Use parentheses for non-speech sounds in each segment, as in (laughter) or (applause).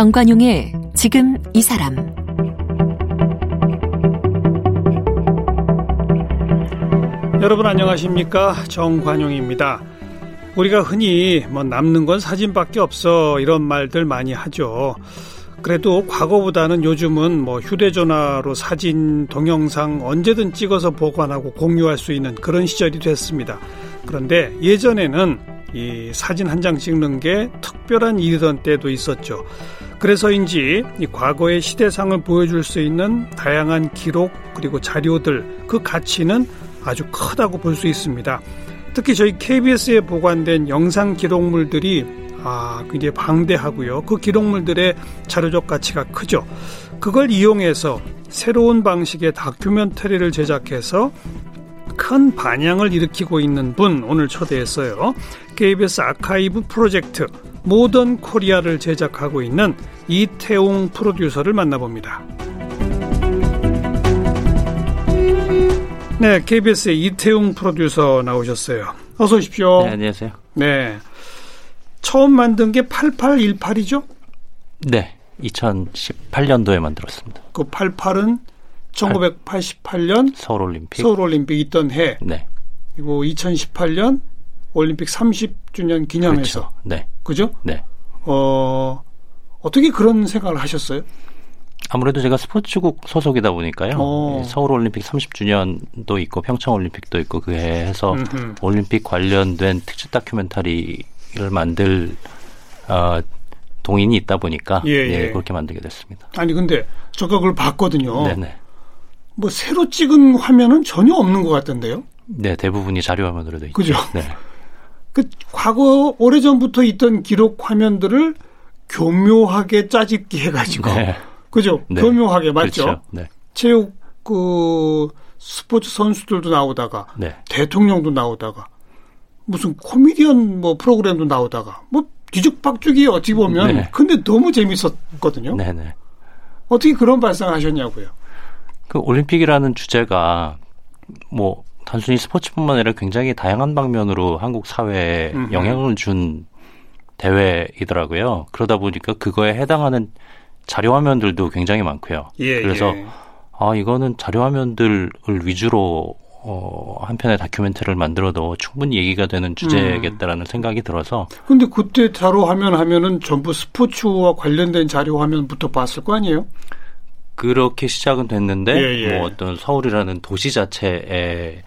정관용의 지금 이 사람 여러분 안녕하십니까 정관용입니다. 우리가 흔히 뭐 남는 건 사진밖에 없어 이런 말들 많이 하죠. 그래도 과거보다는 요즘은 뭐 휴대전화로 사진, 동영상 언제든 찍어서 보관하고 공유할 수 있는 그런 시절이 됐습니다. 그런데 예전에는 이 사진 한 장 찍는 게 특별한 일이던 때도 있었죠. 그래서인지 이 과거의 시대상을 보여줄 수 있는 다양한 기록 그리고 자료들 그 가치는 아주 크다고 볼 수 있습니다. 특히 저희 KBS에 보관된 영상 기록물들이 아, 굉장히 방대하고요. 그 기록물들의 자료적 가치가 크죠. 그걸 이용해서 새로운 방식의 다큐멘터리를 제작해서 큰 반향을 일으키고 있는 분 오늘 초대했어요. KBS 아카이브 프로젝트 모던 코리아를 제작하고 있는 이태웅 프로듀서를 만나봅니다. 네, KBS의 이태웅 프로듀서 나오셨어요. 어서 오십시오. 네, 안녕하세요. 네. 처음 만든 게 8818이죠? 네. 2018년도에 만들었습니다. 그 88은 1988년 서울 올림픽. 서울 올림픽 있던 해. 네. 그리고 2018년 올림픽 30주년 기념해서. 그렇죠. 네. 그죠? 네. 어, 어떻게 그런 생각을 하셨어요? 아무래도 제가 스포츠국 소속이다 보니까요. 어. 서울 올림픽 30주년도 있고 평창 올림픽도 있고 그 해에서 음흠. 올림픽 관련된 특집 다큐멘터리를 만들 어, 동인이 있다 보니까 예, 네, 예. 그렇게 만들게 됐습니다. 아니 근데 제가 그걸 봤거든요. 네네. 뭐 새로 찍은 화면은 전혀 없는 것 같던데요. 네, 대부분이 자료 화면으로 돼 있죠. 그죠? 네. (laughs) 그 과거 오래 전부터 있던 기록 화면들을 교묘하게 짜집기 해가지고 네. 그죠? 네. 교묘하게 맞죠? 그렇죠. 네. 체육 그 스포츠 선수들도 나오다가 네. 대통령도 나오다가 무슨 코미디언 뭐 프로그램도 나오다가 뭐 뒤죽박죽이 어찌 보면 네. 근데 너무 재밌었거든요. 네, 네. 어떻게 그런 발상하셨냐고요? 그 올림픽이라는 주제가 뭐 단순히 스포츠뿐만 아니라 굉장히 다양한 방면으로 한국 사회에 음흠. 영향을 준 대회이더라고요. 그러다 보니까 그거에 해당하는 자료 화면들도 굉장히 많고요. 예, 그래서 예. 아 이거는 자료 화면들을 위주로 어, 한 편의 다큐멘터리를 만들어도 충분히 얘기가 되는 주제겠다라는 생각이 들어서 근데 그때 자료 화면 하면은 전부 스포츠와 관련된 자료 화면부터 봤을 거 아니에요? 그렇게 시작은 됐는데 예, 예. 뭐 어떤 서울이라는 도시 자체의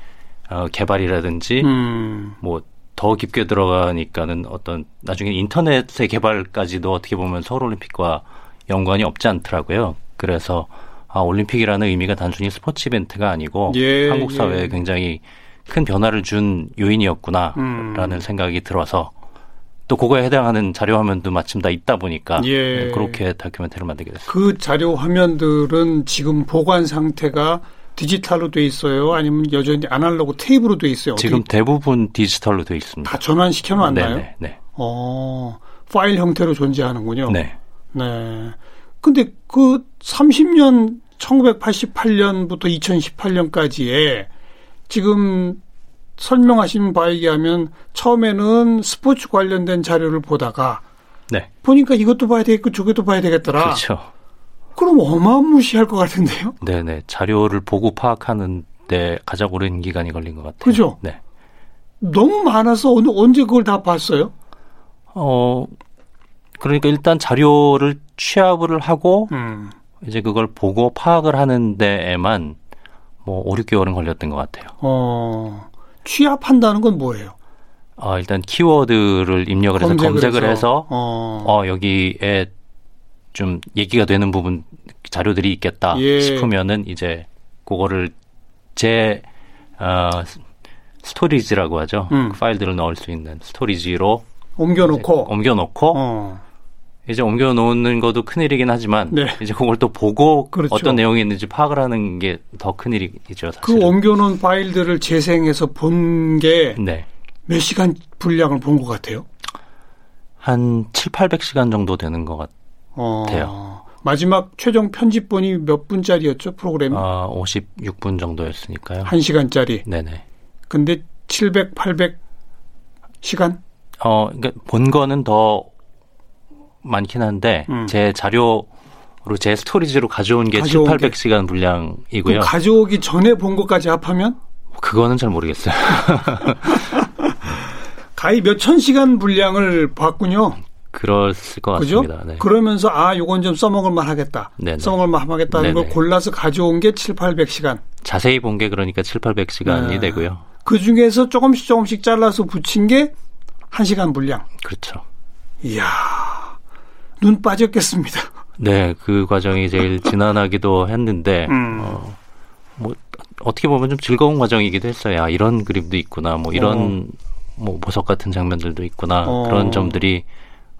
어, 개발이라든지 음. 뭐더 깊게 들어가니까는 어떤 나중에 인터넷의 개발까지도 어떻게 보면 서울 올림픽과 연관이 없지 않더라고요. 그래서 아 올림픽이라는 의미가 단순히 스포츠 이벤트가 아니고 예, 한국 사회에 예. 굉장히 큰 변화를 준 요인이었구나라는 음. 생각이 들어서 또 그거에 해당하는 자료 화면도 마침 다 있다 보니까 예. 네, 그렇게 다큐멘터리를 만들게 됐어요. 그 자료 화면들은 지금 보관 상태가 디지털로 돼 있어요? 아니면 여전히 아날로그 테이프로 돼 있어요? 지금 대부분 디지털로 되어 있습니다. 다 전환시켜 놨나요? 네, 네, 어, 파일 형태로 존재하는군요. 네. 네. 근데 그 30년 1988년부터 2018년까지에 지금 설명하신 바에 의하면 처음에는 스포츠 관련된 자료를 보다가 네. 보니까 이것도 봐야 되겠고 저것도 봐야 되겠더라. 그렇죠. 그럼 어마무시할 것 같은데요? 네네. 자료를 보고 파악하는 데 가장 오랜 기간이 걸린 것 같아요. 그죠? 네. 너무 많아서 언제 그걸 다 봤어요? 어, 그러니까 일단 자료를 취합을 하고 음. 이제 그걸 보고 파악을 하는 데에만 뭐 5, 6개월은 걸렸던 것 같아요. 어, 취합한다는 건 뭐예요? 어, 일단 키워드를 입력을 해서 검색을 해서 어, 어, 여기에 좀 얘기가 되는 부분 자료들이 있겠다 예. 싶으면은 이제 그거를 제 어, storage라고 하죠. 음. 그 파일들을 넣을 수 있는 storage로 옮겨놓고, 옮겨놓고 어, 이제 옮겨놓는 것도 큰일이긴 하지만 네. 이제 그걸 또 보고 그렇죠. 어떤 내용이 있는지 파악을 하는 게 더 큰일이죠. 그 사실은. 옮겨놓은 파일들을 재생해서 본 게몇 네. 시간 분량을 본 것 같아요? 한 7, 800시간 정도 되는 것 같아요. 어. 마지막 최종 편집본이 몇 분짜리였죠, 프로그램이? 어, 56분 정도였으니까요. 한 시간짜리. 네네. 근데 700, 800 시간? 어, 그러니까 본 거는 더 많긴 한데 음. 제 자료 로 제 storage로 가져온 게 가져온 7, 게. 800시간 그 분량이고요. 가져오기 전에 본 것까지 합하면 그거는 잘 모르겠어요. (laughs) 가히 몇 천 시간 분량을 봤군요. 그럴 것 그죠? 같습니다. 네. 그러면서 아, 요건 좀 써먹을 만 하겠다. 네네. 써먹을 만 하겠다 하는 걸 네네. 골라서 가져온 게 7, 800시간. 자세히 본 게 그러니까 7, 800시간이 네. 되고요. 그 중에서 조금씩 조금씩 잘라서 붙인 게 1시간 분량. 그렇죠. 이야. 눈 빠졌겠습니다. 네, 그 과정이 제일 지난하기도 했는데 음. 어, 뭐 어떻게 보면 좀 즐거운 과정이기도 했어요. 아, 이런 그림도 있구나. 뭐 이런 뭐 보석 같은 장면들도 있구나. 어. 그런 점들이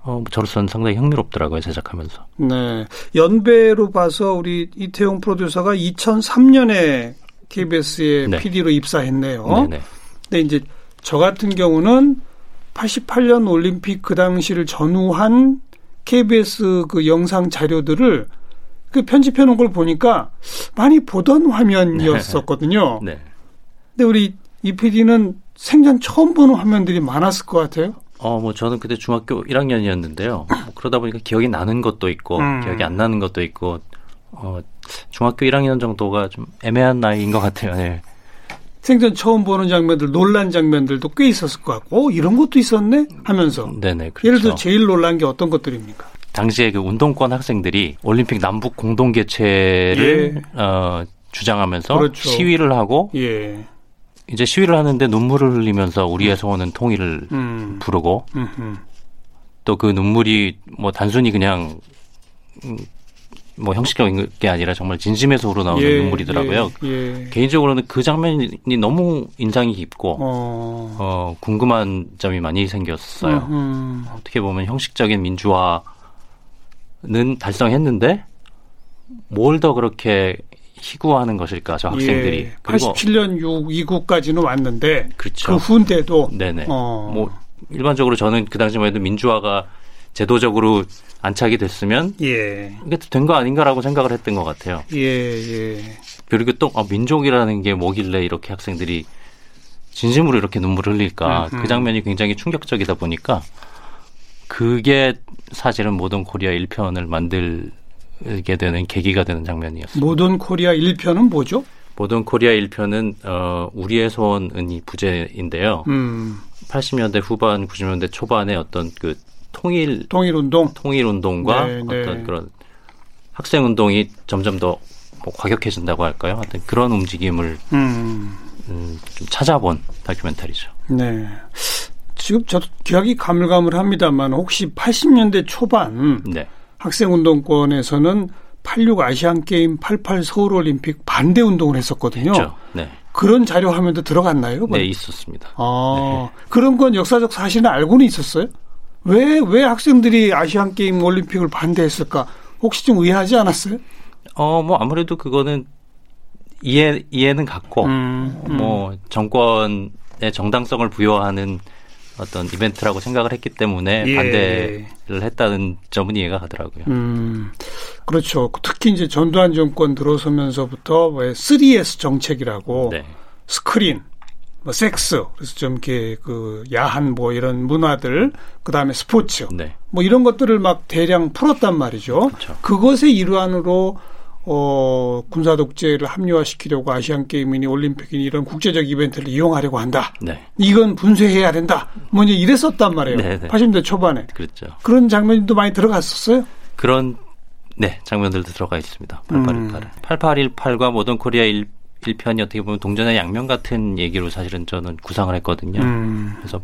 어, 저로서는 상당히 흥미롭더라고요. 제작하면서. 네. 연배로 봐서 우리 이태용 프로듀서가 2003년에 KBS의 네. PD로 입사했네요. 네네. 근데 이제 저 같은 경우는 88년 올림픽 그 당시를 전후한 KBS 그 영상 자료들을 그 편집해 놓은 걸 보니까 많이 보던 화면이었었거든요. (laughs) 네. 근데 우리 이 PD는 생전 처음 보는 화면들이 많았을 것 같아요. 어, 뭐 저는 그때 중학교 1학년이었는데요. 뭐 그러다 보니까 기억이 나는 것도 있고 음. 기억이 안 나는 것도 있고 어, 중학교 1학년 정도가 좀 애매한 나이인 것 같아요. 네. 생전 처음 보는 장면들, 놀란 장면들도 꽤 있었을 것 같고, 어, 이런 것도 있었네? 하면서. 네네. 그렇죠. 예를 들어 제일 놀란 게 어떤 것들입니까? 당시에 그 운동권 학생들이 올림픽 남북 공동 개최를 어, 주장하면서 예. 그렇죠. 시위를 하고 예. 이제 시위를 하는데 눈물을 흘리면서 우리의 소원은 통일을 음. 부르고. 또 그 눈물이 뭐 단순히 그냥 음, 뭐 형식적인 게 아니라 정말 진심에서 우러나오는 예, 눈물이더라고요. 예. 예. 개인적으로는 그 장면이 너무 인상이 깊고 어. 어, 궁금한 점이 많이 생겼어요. 음. 어떻게 보면 형식적인 민주화는 달성했는데 뭘 더 그렇게 희구하는 것일까 저 학생들이 예. 그리고 87년 6 2구까지는 왔는데 그렇죠. 그 후인데도 네네. 어. 뭐 일반적으로 저는 그 당시만 해도 민주화가 제도적으로 안착이 됐으면 예. 이게 된 거 아닌가라고 생각을 했던 것 같아요. 예, 예. 그리고 또 아, 민족이라는 게 뭐길래 이렇게 학생들이 진심으로 이렇게 눈물을 흘릴까 음, 음. 그 장면이 굉장히 충격적이다 보니까 그게 사실은 모던 코리아 1편을 만들게 되는 계기가 되는 장면이었어요. 모던 코리아 1편은 뭐죠? 모던 코리아 1편은 어, 우리의 소원은 이 부제인데요. 음. 80년대 후반, 90년대 초반에 어떤 그 통일 통일 운동. 통일 운동과 네, 네. 어떤 그런 학생 운동이 점점 더 뭐 과격해진다고 할까요? 하여튼 그런 움직임을 음. 음, 좀 찾아본 다큐멘터리죠. 네. 지금 저도 기억이 가물가물합니다만 혹시 80년대 초반 네. 학생 운동권에서는 86 아시안 게임, 88 서울 올림픽 반대 운동을 했었거든요. 그렇죠. 네. 그런 자료 화면도 들어갔나요? 네, 있었습니다. 아, 그런 건 역사적 사실은 알고는 있었어요? 왜, 왜 학생들이 아시안 게임 올림픽을 반대했을까? 혹시 좀 의아하지 않았어요? 어, 뭐 아무래도 그거는 이해 이해는 갔고 음, 음. 뭐 정권의 정당성을 부여하는 어떤 이벤트라고 생각을 했기 때문에 예. 반대를 했다는 점은 이해가 가더라고요. 음, 그렇죠. 특히 이제 전두환 정권 들어서면서부터 왜 3S 정책이라고 네. 스크린, 뭐 섹스, 그래서 좀 이렇게 그 야한 뭐 이런 문화들, 그 다음에 스포츠, 네. 뭐 이런 것들을 막 대량 풀었단 말이죠. 그렇죠. 그것의 일환으로 어, 군사 독재를 합리화시키려고 아시안 게임이니 올림픽이니 이런 국제적 이벤트를 이용하려고 한다. 네. 이건 분쇄해야 된다. 뭐 이제 이랬었단 말이에요. 네, 네. 80대 초반에. 그렇죠. 그런 장면도 많이 들어갔었어요. 그런 네 장면들도 들어가 있습니다. 음. 8818. 8818과 모던 코리아 1, 1편이 어떻게 보면 동전의 양면 같은 얘기로 사실은 저는 구상을 했거든요. 음. 그래서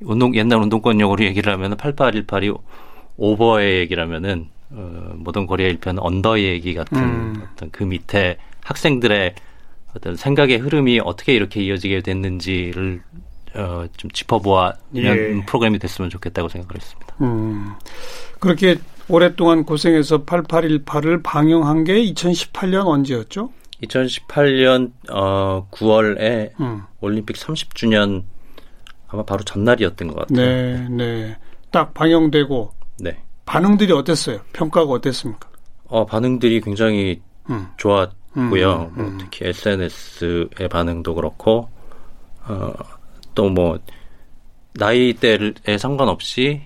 운동 옛날 운동권 용어로 얘기를 하면은 8818이 오버의 얘기라면은 어, 모던 코리아 1편은 언더의 얘기 같은 음. 어떤 그 밑에 학생들의 어떤 생각의 흐름이 어떻게 이렇게 이어지게 됐는지를 어, 좀 짚어보아 예. 프로그램이 됐으면 좋겠다고 생각을 했습니다. 음. 그렇게 오랫동안 고생해서 8818을 방영한 게 2018년 언제였죠? 2018년 어, 9월에 음. 올림픽 30주년 아마 바로 전날이었던 것 같아요. 네, 네. 딱 방영되고 네. 반응들이 어땠어요? 평가가 어땠습니까? 어, 반응들이 굉장히 음. 좋았고요. 음, 뭐 음. 특히 SNS의 반응도 그렇고 어, 또 뭐 나이대에 상관없이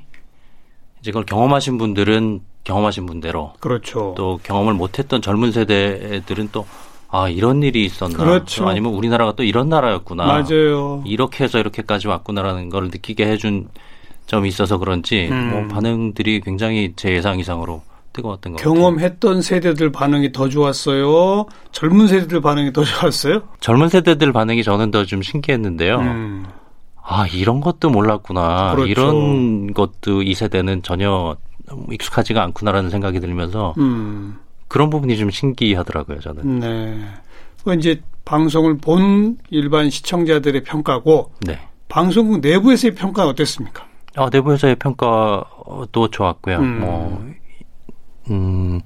이제 그걸 경험하신 분들은 경험하신 분대로 그렇죠. 또 경험을 못했던 젊은 세대들은 또 아 이런 일이 있었나 그렇죠. 또 아니면 우리나라가 또 이런 나라였구나 맞아요. 이렇게 해서 이렇게까지 왔구나라는 걸 느끼게 해준 점이 있어서 그런지 음. 뭐 반응들이 굉장히 제 예상 이상으로 뜨거웠던 것 같아요. 경험했던 세대들 반응이 더 좋았어요. 젊은 세대들 반응이 더 (laughs) 좋았어요. 젊은 세대들 반응이 저는 더 좀 신기했는데요. 음. 아 이런 것도 몰랐구나. 그렇죠. 이런 것도 이 세대는 전혀 익숙하지가 않구나라는 생각이 들면서 음. 그런 부분이 좀 신기하더라고요. 저는. 네. 그 이제 방송을 본 일반 시청자들의 평가고 네. 방송국 내부에서의 평가는 어땠습니까? 아, 내부에서의 평가도 좋았고요. 음. 뭐, 음,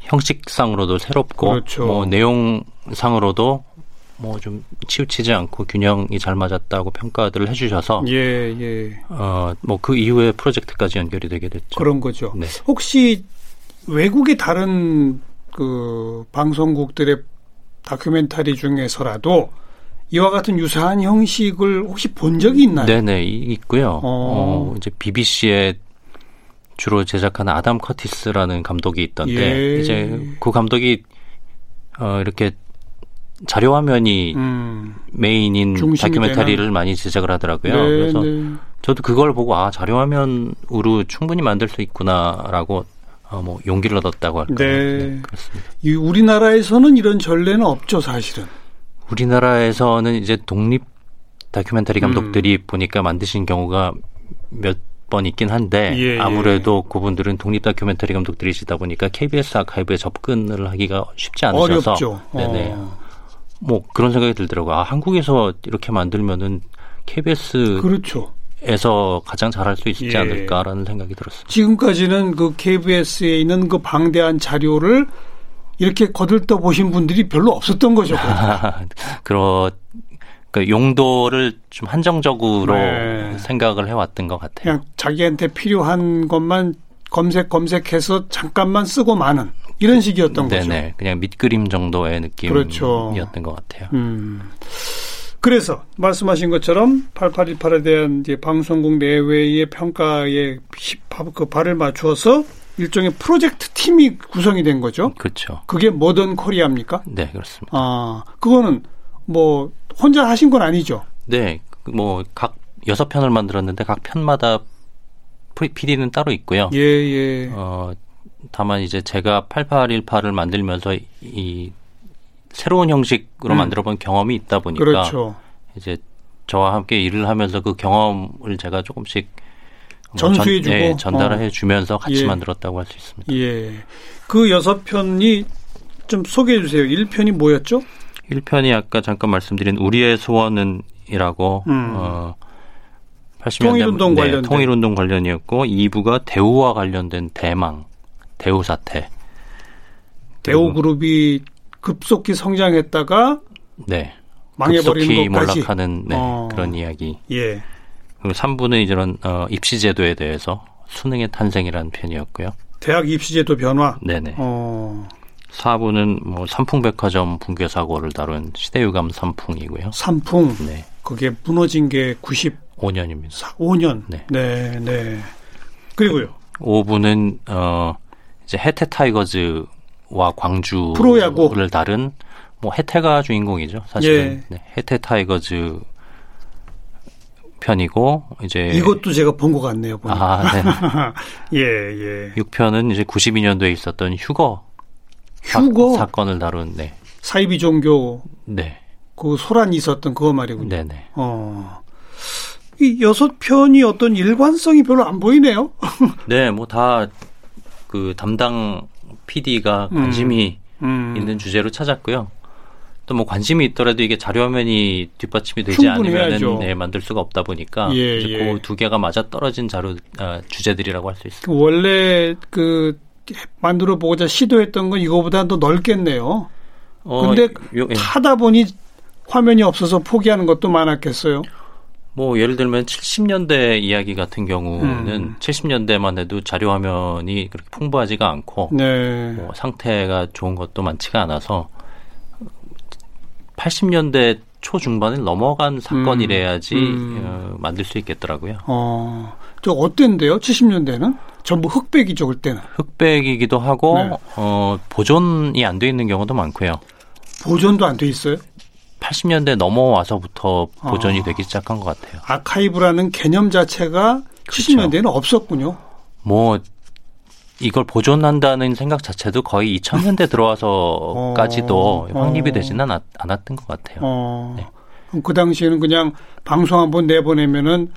형식상으로도 새롭고, 그렇죠. 뭐, 내용상으로도 뭐 좀 치우치지 않고 균형이 잘 맞았다고 평가들을 해주셔서, 예, 예. 어, 뭐 그 이후에 프로젝트까지 연결이 되게 됐죠. 그런 거죠. 네. 혹시 외국의 다른 그 방송국들의 다큐멘터리 중에서라도 이와 같은 유사한 형식을 혹시 본 적이 있나요? 네네, 이- 있고요. 어. 어, 이제 BBC에 주로 제작하는 아담 커티스라는 감독이 있던데, 예. 이제 그 감독이, 어, 이렇게 자료 화면이 음. 메인인 다큐멘터리를 되는. 많이 제작을 하더라고요. 네, 그래서 네. 저도 그걸 보고 아 자료 화면으로 충분히 만들 수 있구나라고 어, 뭐 용기를 얻었다고 할까요? 네. 그렇습니다. 이 우리나라에서는 이런 전례는 없죠, 사실은. 우리나라에서는 이제 독립 다큐멘터리 음. 감독들이 보니까 만드신 경우가 몇 번 있긴 한데 예, 예. 아무래도 그분들은 독립 다큐멘터리 감독들이시다 보니까 KBS 아카이브에 접근을 하기가 쉽지 않으셔서 어렵죠. 네네 어. 뭐 그런 생각이 들더라고요. 아 한국에서 이렇게 만들면은 KBS 그렇죠. 에서 가장 잘할 수 있지 예. 않을까라는 생각이 들었습니다. 지금까지는 그 KBS에 있는 그 방대한 자료를 이렇게 거들떠 보신 분들이 별로 없었던 거죠. (laughs) 그런 그 용도를 좀 한정적으로 네. 생각을 해왔던 것 같아요. 그냥 자기한테 필요한 것만 검색 검색해서 잠깐만 쓰고 마는 이런 식이었던 거죠. 네네, 그냥 밑그림 정도의 느낌이었던 그렇죠. 것 같아요. 음. 그래서 말씀하신 것처럼 8818에 대한 이제 방송국 내외의 평가에 시- 그 발을 맞추어서 일종의 프로젝트 팀이 구성이 된 거죠. 그렇죠. 그게 모던 코리아입니까? 네, 그렇습니다. 아, 그거는 뭐 혼자 하신 건 아니죠. 네, 뭐 각 여섯 편을 만들었는데 각 편마다 PD는 따로 있고요. 예, 예. 어, 다만 이제 제가 8818을 만들면서 이, 이 새로운 형식으로 음. 만들어본 경험이 있다 보니까 그렇죠. 이제 저와 함께 일을 하면서 그 경험을 제가 조금씩 뭐 전수해주고? 전, 예, 전달을 어. 해주면서 같이 예. 만들었다고 할 수 있습니다. 예. 그 여섯 편이 좀 소개해 주세요. 1편이 뭐였죠? 1편이 아까 잠깐 말씀드린 우리의 소원은이라고 음. 어, 80년대 통일운동 네, 관련된. 통일운동 관련이었고 2부가 대우와 관련된 대망 대우 사태 대우 그룹이 급속히 성장했다가 네 망해버리는 급속히 것까지. 몰락하는 네, 어. 그런 이야기 예. 그리고 3부는 이런 어, 입시 제도에 대해서 수능의 탄생이라는 편이었고요. 대학 입시제도 변화. 네네. 어, 4부는 뭐 삼풍백화점 붕괴 사고를 다룬 시대유감 삼풍이고요. 삼풍. 네. 그게 무너진 게 5년입니다. 95년. 네. 네, 네. 그리고요. 5부는 어 이제 해태 타이거즈 와 광주를 프로야구. 다룬 뭐 해태가 주인공이죠. 사실은 예. 네, 해태 타이거즈 편이고 이제 이것도 제가 본 것 같네요. 보니까. 아, 네. (laughs) 예, 예. 6편은 이제 92년도에 있었던 휴거 사- 휴거 사 건을 다룬 네. 사이비 종교 네. 그 소란이 있었던 그거 말이군요. 네, 네. 어. 이 여섯 편이 어떤 일관성이 별로 안 보이네요. (laughs) 네, 뭐 다 그 담당 PD가 음. 관심이 음. 있는 주제로 찾았고요. 또 뭐 관심이 있더라도 이게 자료 화면이 뒷받침이 되지. 않으면 네, 만들 수가 없다 보니까 예, 이제 예. 그두 개가 맞아 떨어진 자료 아, 주제들이라고 할 수 있습니다. 그 원래 그 만들어 보고자 시도했던 건 이거보다 더 넓겠네요. 어, 근데 요- 예. 하다 보니 화면이 없어서 포기하는 것도 많았겠어요. 뭐 예를 들면 70년대 이야기 같은 경우는 음. 70년대만 해도 자료 화면이 그렇게 풍부하지가 않고 네. 뭐 상태가 좋은 것도 많지가 않아서 80년대 초중반을 넘어간 사건이래야지 음. 어, 만들 수 있겠더라고요. 어, 저 어땠는데요? 70년대는 전부 흑백이죠 그때는. 흑백이기도 하고 네. 어, 보존이 안 돼 있는 경우도 많고요. 보존도 안 돼 있어요. 80년대 넘어와서부터 아. 보존이 되기 시작한 것 같아요. 아카이브라는 개념 자체가 그렇죠. 70년대에는 없었군요. 뭐 이걸 보존한다는 생각 자체도 거의 2000년대 (laughs) 들어와서까지도 어. 확립이 어. 되지는 않았, 않았던 것 같아요. 어, 네. 그 당시에는 그냥 방송 한번 내보내면은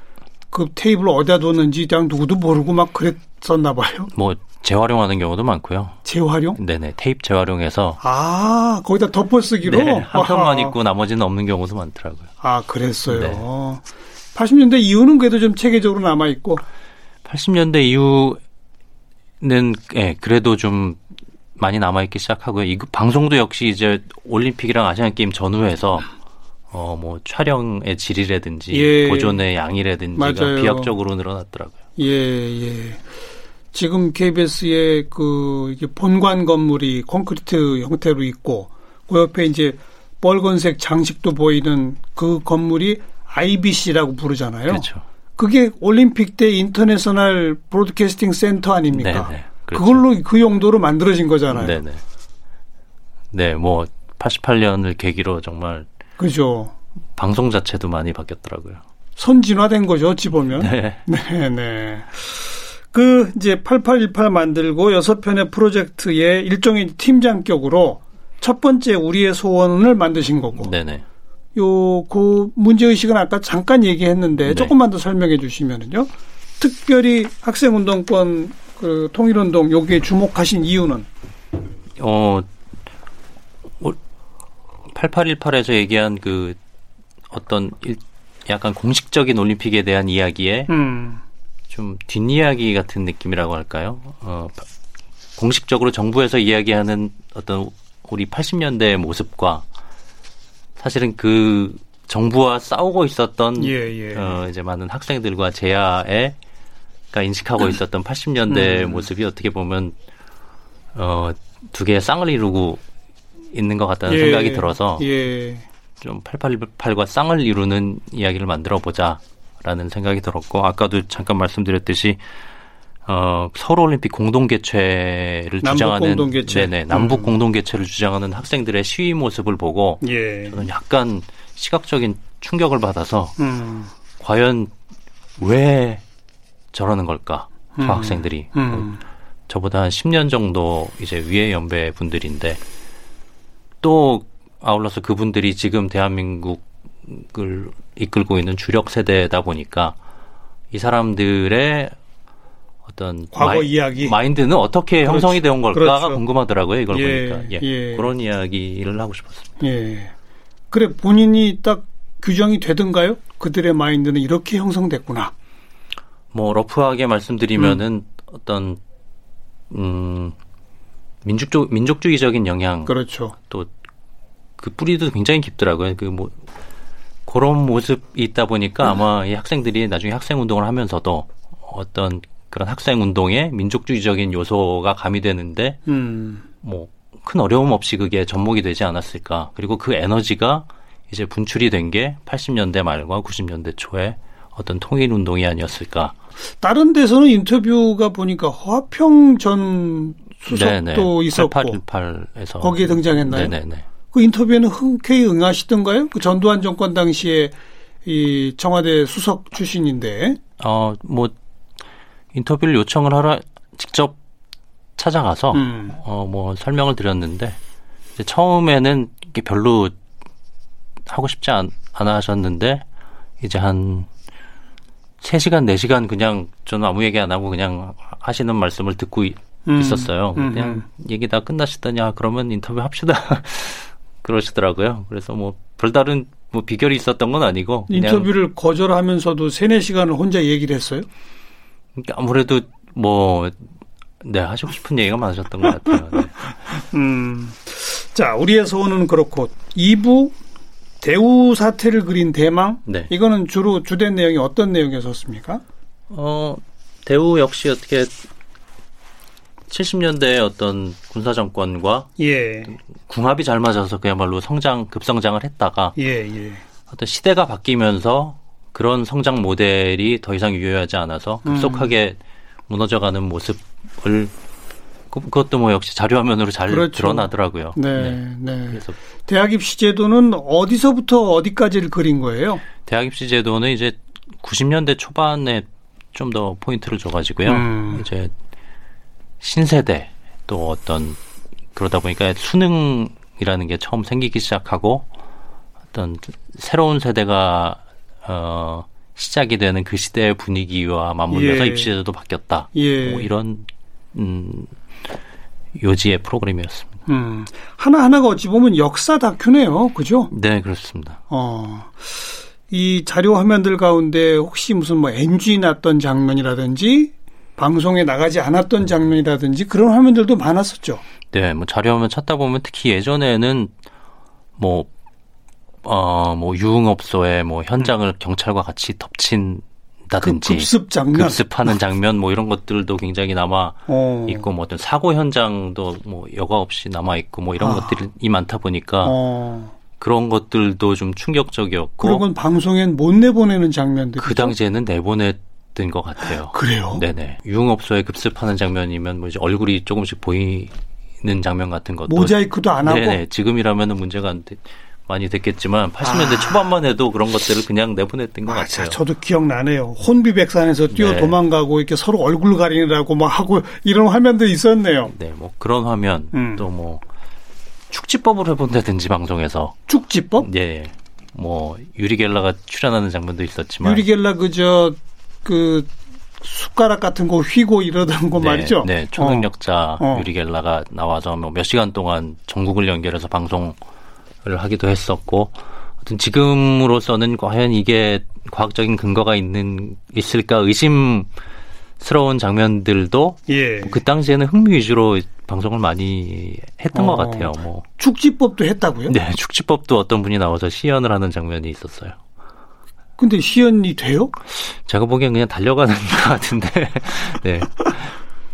그 테이블 어디다 뒀는지 그냥 누구도 모르고 막 그랬었나 봐요. 뭐 재활용하는 경우도 많고요. 재활용? 네네 테이프 재활용해서 아, 거기다 덮어쓰기로? 네, 한 편만. 있고 나머지는 없는 경우도 많더라고요. 아, 그랬어요. 네. 80년대 이후는 그래도 좀 체계적으로 남아 있고. 80년대 이후는 예, 그래도 좀 많이 남아 있기 시작하고요. 이 방송도 역시 이제 올림픽이랑 아시안 게임 전후에서 어 뭐 촬영의 질이라든지 예. 보존의 양이라든지가 맞아요. 비약적으로 늘어났더라고요. 예, 예. 지금 KBS의 그 이게 본관 건물이 콘크리트 형태로 있고 그 옆에 이제 빨간색 장식도 보이는 그 건물이 IBC라고 부르잖아요. 그렇죠. 그게 올림픽 때 International Broadcasting Center 아닙니까? 네네. 그렇죠. 그걸로 그 용도로 만들어진 거잖아요. 네네. 네, 뭐 88년을 계기로 정말 그죠. 방송 자체도 많이 바뀌었더라고요. 선진화된 거죠, 어찌 보면. 네. (laughs) 네, 네. 그 이제 8818 만들고 여섯 편의 프로젝트의 일종의 팀장격으로 첫 번째 우리의 소원을 만드신 거고. 네네. 요, 그 문제 의식은 아까 잠깐 얘기했는데 네. 조금만 더 설명해 주시면은요. 특별히 학생 운동권 그 통일 운동 여기에 주목하신 이유는 어, 8818에서 얘기한 그 어떤 일- 약간 공식적인 올림픽에 대한 이야기에 음, 좀 뒷이야기 같은 느낌이라고 할까요? 어, 공식적으로 정부에서 이야기하는 어떤 우리 80년대의 모습과 사실은 그 정부와 싸우고 있었던 예, 예. 어, 이제 많은 학생들과 제야에 가 인식하고 있었던 80년대 음. 모습이 어떻게 보면 어, 두 개의 쌍을 이루고 있는 것 같다는 예, 생각이 들어서 예. 좀 888과 쌍을 이루는 이야기를 만들어 보자라는 생각이 들었고 아까도 잠깐 말씀드렸듯이 어, 서울 올림픽 공동 개최를 주장하는 공동 개최. 네네 남북 음. 공동 개최를 주장하는 학생들의 시위 모습을 보고 예. 저는 약간 시각적인 충격을 받아서 음, 과연 왜 저러는 걸까 저 음. 학생들이 음. 저보다 한 10년 정도 이제 위에 연배 분들인데 또 아울러서 그분들이 지금 대한민국을 이끌고 있는 주력 세대다 보니까 이 사람들의 어떤 과거 마이, 이야기. 마인드는 어떻게 그렇죠. 형성이 되온 걸까가 그렇죠. 궁금하더라고요. 이걸 예, 보니까 예, 예. 그런 이야기를 하고 싶었습니다. 예. 그래 본인이 딱 규정이 되던가요? 그들의 마인드는 이렇게 형성됐구나. 뭐 러프하게 말씀드리면은 어떤 음 민족적 민족주의적인 영향 그렇죠. 또 그 뿌리도 굉장히 깊더라고요. 그 뭐 그런 모습이 있다 보니까 아마 이 학생들이 나중에 학생 운동을 하면서도 어떤 그런 학생 운동에 민족주의적인 요소가 가미되는데 음. 뭐 큰 어려움 없이 그게 접목이 되지 않았을까. 그리고 그 에너지가 이제 분출이 된 게 80년대 말과 90년대 초에 어떤 통일 운동이 아니었을까. 다른 데서는 인터뷰가 보니까 허평 전 수석도 있었고 8818에서 거기에 등장했나요? 네네네. 그 인터뷰에는 흔쾌히 응하시던가요? 그 전두환 정권 당시에 이 청와대 수석 출신인데 어, 뭐, 인터뷰를 요청을 하러 직접 찾아가서, 음. 어, 뭐, 설명을 드렸는데, 이제 처음에는 이게 별로 하고 싶지 않, 않아 하셨는데, 이제 한 3시간, 4시간 그냥 저는 아무 얘기 안 하고 그냥 하시는 말씀을 듣고 이- 음. 있었어요. 음, 그냥 음. 얘기 다 끝나시더니, 아, 그러면 인터뷰 합시다. (laughs) 그러시더라고요. 그래서 뭐, 별다른 뭐 비결이 있었던 건 아니고. 인터뷰를 거절하면서도 세네 시간을 혼자 얘기를 했어요. 그러니까 아무래도 뭐, 네, 하시고 싶은 얘기가 많으셨던 것 같아요. 네. (laughs) 음. 자, 우리의 소원은 그렇고 2부 대우 사태를 그린 대망 네. 이거는 주로 주된 내용이 어떤 내용이었습니까? 어, 대우 역시 어떻게 70년대의 어떤 군사 정권과 예. 궁합이 잘 맞아서 그야말로 성장, 급성장을 했다가 예, 예. 어떤 시대가 바뀌면서 그런 성장 모델이 더 이상 유효하지 않아서 음. 급속하게 무너져가는 모습을 그- 그것도 뭐 역시 자료화면으로 잘 그렇죠. 드러나더라고요. 네, 네. 그래서 대학 입시 제도는 어디서부터 어디까지를 그린 거예요? 대학 입시 제도는 이제 90년대 초반에 좀 더 포인트를 줘가지고요. 음. 이제 신세대 또 어떤 그러다 보니까 수능이라는 게 처음 생기기 시작하고 어떤 새로운 세대가 어 시작이 되는 그 시대의 분위기와 맞물려서 예. 입시 제도도 바뀌었다. 예. 뭐 이런 음 요지의 프로그램이었습니다. 음. 하나 하나가 어찌 보면 역사 다큐네요. 그죠? 네, 그렇습니다. 어. 이 자료 화면들 가운데 혹시 무슨 뭐 NG 났던 장면이라든지 방송에 나가지 않았던 장면이라든지 그런 화면들도 많았었죠. 네, 뭐 자료화면 찾다 보면 특히 예전에는 뭐, 어, 뭐 유흥업소에 뭐 현장을 경찰과 같이 그 덮친 다든지 급습 장면. 급습하는 장면 뭐 이런 것들도 굉장히 남아 어. 있고 뭐 어떤 사고 현장도 뭐 여과 없이 남아 있고 뭐 이런 아. 것들이 많다 보니까 어. 그런 것들도 좀 충격적이었고 그런 건 방송엔 못 내보내는 장면들. 그 당시에는 내보냈 던것 같아요. 그래요? 네네. 유흥업소에 급습하는 장면이면 뭐 이제 얼굴이 조금씩 보이는 장면 같은 것도 모자이크도 안 하고. 네네. 지금이라면은 문제가 안 돼- 많이 됐겠지만 80년대 초반만 해도 그런 것들을 그냥 내보냈던 것 아. 같아요. 저도 기억나네요. 혼비백산에서 뛰어 네. 도망가고 이렇게 서로 얼굴 가리느라고 막 하고 이런 화면들이 있었네요. 네, 뭐 그런 화면 음. 또뭐 축지법을 해본다든지 방송에서 축지법? 예, 뭐 유리겔라가 출연하는 장면도 있었지만 유리겔라 그저 그 숟가락 같은 거 휘고 이러던 거 네, 말이죠. 네, 초능력자 어. 유리 겔라가 나와서 뭐 몇 시간 동안 전국을 연결해서 방송을 하기도 했었고, 하여튼 지금으로서는 과연 이게 과학적인 근거가 있는 있을까 의심 스러운 장면들도 예. 그 당시에는 흥미 위주로 방송을 많이 했던 어. 것 같아요. 뭐, 축지법도 했다고요? 네, (laughs) 축지법도 어떤 분이 나와서 시연을 하는 장면이 있었어요. 근데 시연이 돼요? 제가 보기엔 그냥 달려가는 (laughs) 것 같은데, (laughs) 네.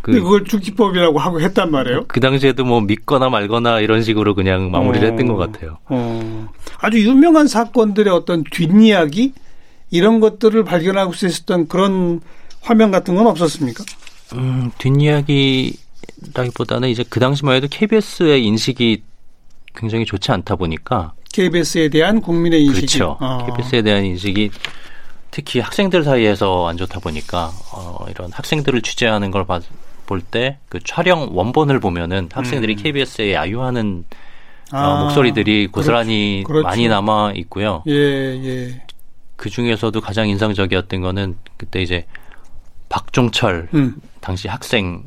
근데 그, 그걸 축지법이라고 하고 했단 말이에요? 그 당시에도 뭐 믿거나 말거나 이런 식으로 그냥 마무리를 어. 했던 것 같아요. 어, 아주 유명한 사건들의 어떤 뒷이야기 이런 것들을 발견하고 있었던 그런 화면 같은 건 없었습니까? 음, 뒷이야기라기보다는 이제 그 당시만 해도 KBS의 인식이 굉장히 좋지 않다 보니까 KBS에 대한 국민의 인식이 그렇죠. 어. KBS에 대한 인식이 특히 학생들 사이에서 안 좋다 보니까 어, 이런 학생들을 취재하는 걸 볼 때 그 촬영 원본을 보면은 학생들이 KBS에 야유하는 어, 음. 아, 목소리들이 고스란히 그렇죠. 많이 남아 있고요. 예, 예. 그 중에서도 가장 인상적이었던 거는 그때 이제 박종철 음. 당시 학생이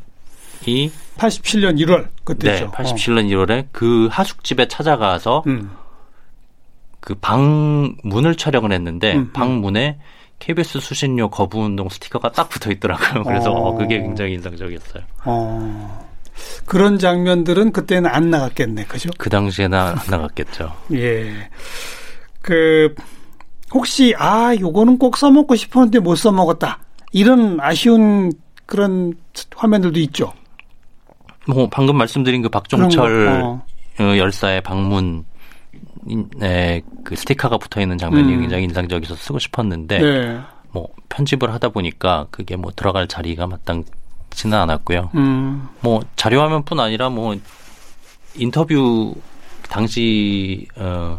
87년 1월 그때죠. 네, 87년 1월에 그 하숙집에 찾아가서 어. 음. 그 방문을 촬영을 했는데 음, 음. 방문에 KBS 수신료 거부 운동 스티커가 딱 붙어 있더라고요. 그래서 어. 어, 그게 굉장히 인상적이었어요. 어. 그런 장면들은 그때는 안 나갔겠네. 그죠? 그 당시에는 안 나갔겠죠. (laughs) 예. 그 혹시 아, 요거는 꼭 써먹고 싶었는데 못 써먹었다. 이런 아쉬운 그런 화면들도 있죠. 뭐 방금 말씀드린 그 박종철 어. 어, 열사의 방문 에, 그 스티커가 붙어 있는 장면이 음. 굉장히 인상적이어서 쓰고 싶었는데 네. 뭐 편집을 하다 보니까 그게 뭐 들어갈 자리가 마땅치는 않았고요. 음. 뭐 자료화면뿐 아니라 뭐 인터뷰 당시 어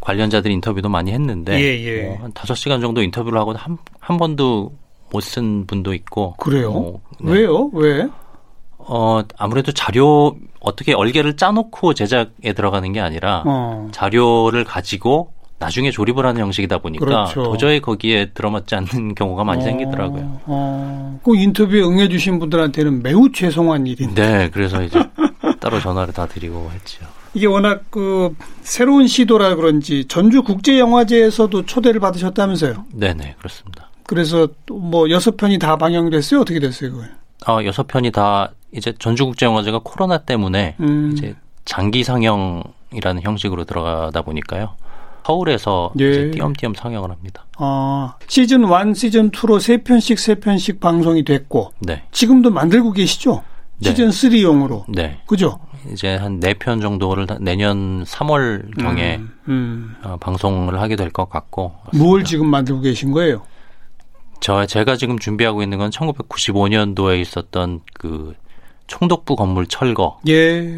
관련자들 인터뷰도 많이 했는데 예, 예. 뭐 한 다섯 시간 정도 인터뷰를 하고 한, 한 번도 못 쓴 분도 있고 그래요? 뭐, 네. 왜요? 왜? 어 아무래도 자료 어떻게 얼개를 짜놓고 제작에 들어가는 게 아니라 어. 자료를 가지고 나중에 조립을 하는 형식이다 보니까 그렇죠. 도저히 거기에 들어맞지 않는 (laughs) 경우가 많이 어, 생기더라고요. 어. 그 인터뷰에 응해주신 분들한테는 매우 죄송한 일인데. 네, 그래서 이제 (laughs) 따로 전화를 다 드리고 했죠. 이게 워낙 그 새로운 시도라 그런지 전주 국제 영화제에서도 초대를 받으셨다면서요. 네 네 그렇습니다. 그래서 또뭐 여섯 편이 다 방영됐어요. 어떻게 됐어요, 그걸? 어, 여섯 편이 다 이제 전주국제영화제가 코로나 때문에 음. 이제 장기 상영이라는 형식으로 들어가다 보니까요. 서울에서 예. 이제 띄엄띄엄 상영을 합니다. 아, 시즌 1, 시즌 2로 세 편씩 세 편씩 방송이 됐고 네, 지금도 만들고 계시죠? 네. 시즌 3용으로. 네. 그죠? 이제 한 네 편 정도를 내년 3월 경에 음, 음. 어, 방송을 하게 될 것 같고. 뭘 지금 만들고 계신 거예요? 저 제가 지금 준비하고 있는 건 1995년도에 있었던 그 총독부 건물 철거. 예.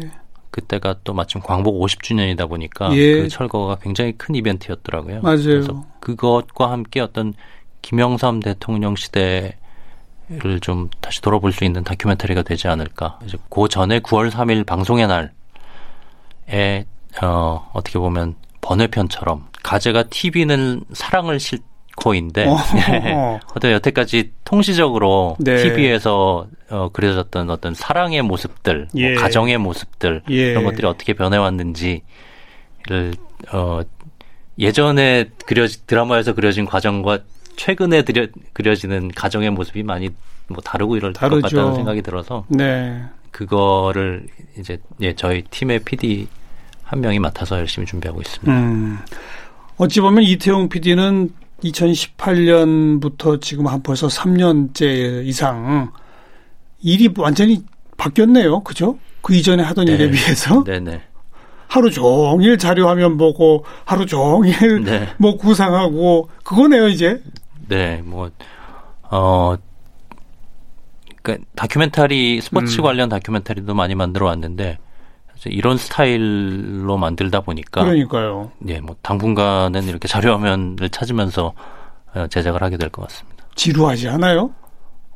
그때가 또 마침 광복 50주년이다 보니까 예. 그 철거가 굉장히 큰 이벤트였더라고요. 맞아요. 그래서 그것과 함께 어떤 김영삼 대통령 시대를 좀 다시 돌아볼 수 있는 다큐멘터리가 되지 않을까. 이제 그 전에 9월 3일 방송의 날에 어, 어떻게 보면 번외편처럼 가제가 TV는 사랑을 싣 어. (laughs) 어떤 여태까지 통시적으로 네. TV에서 어, 그려졌던 어떤 사랑의 모습들, 뭐 예. 가정의 모습들 예. 이런 것들이 어떻게 변해왔는지를 어, 예전에 그려 드라마에서 그려진 과정과 최근에 그려, 그려지는 가정의 모습이 많이 뭐 다르고 이럴 다르죠. 것 같다는 생각이 들어서 네. 그거를 이제 예 저희 팀의 PD 한 명이 맡아서 열심히 준비하고 있습니다. 음. 어찌 보면 이태용 PD는 2018년부터 지금 한 벌써 3년째 이상 일이 완전히 바뀌었네요. 그죠? 그 이전에 하던 네. 일에 비해서 네네. 하루 종일 자료 화면 보고 하루 종일 네. 뭐 구상하고 그거네요, 이제. 네, 뭐, 어, 그 다큐멘터리, 스포츠 음. 관련 다큐멘터리도 많이 만들어 왔는데, 이런 스타일로 만들다 보니까, 그러니까요. 예, 뭐, 당분간은 이렇게 자료화면을 찾으면서 어, 제작을 하게 될 것 같습니다. 지루하지 않아요?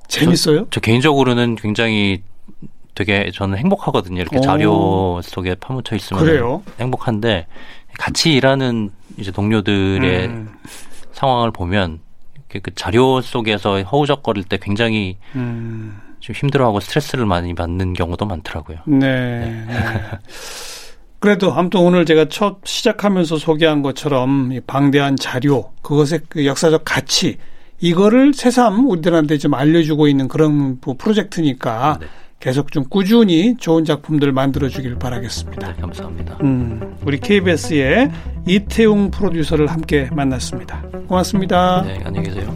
재밌어요? 저 개인적으로는 굉장히 되게 저는 행복하거든요. 이렇게 오. 자료 속에 파묻혀 있으면 그래요? 행복한데, 같이 일하는 이제 동료들의 음, 상황을 보면, 그 자료 속에서 허우적거릴 때 굉장히 음, 좀 힘들어하고 스트레스를 많이 받는 경우도 많더라고요. 네. 네. (laughs) 그래도 아무튼 오늘 제가 첫 시작하면서 소개한 것처럼 이 방대한 자료, 그것의 그 역사적 가치, 이거를 새삼 우리들한테 좀 알려주고 있는 그런 뭐 프로젝트니까 네. 계속 좀 꾸준히 좋은 작품들 만들어 주길 바라겠습니다. 네, 감사합니다. 음, 우리 KBS의 이태웅 프로듀서를 함께 만났습니다. 고맙습니다. 네, 안녕히 계세요.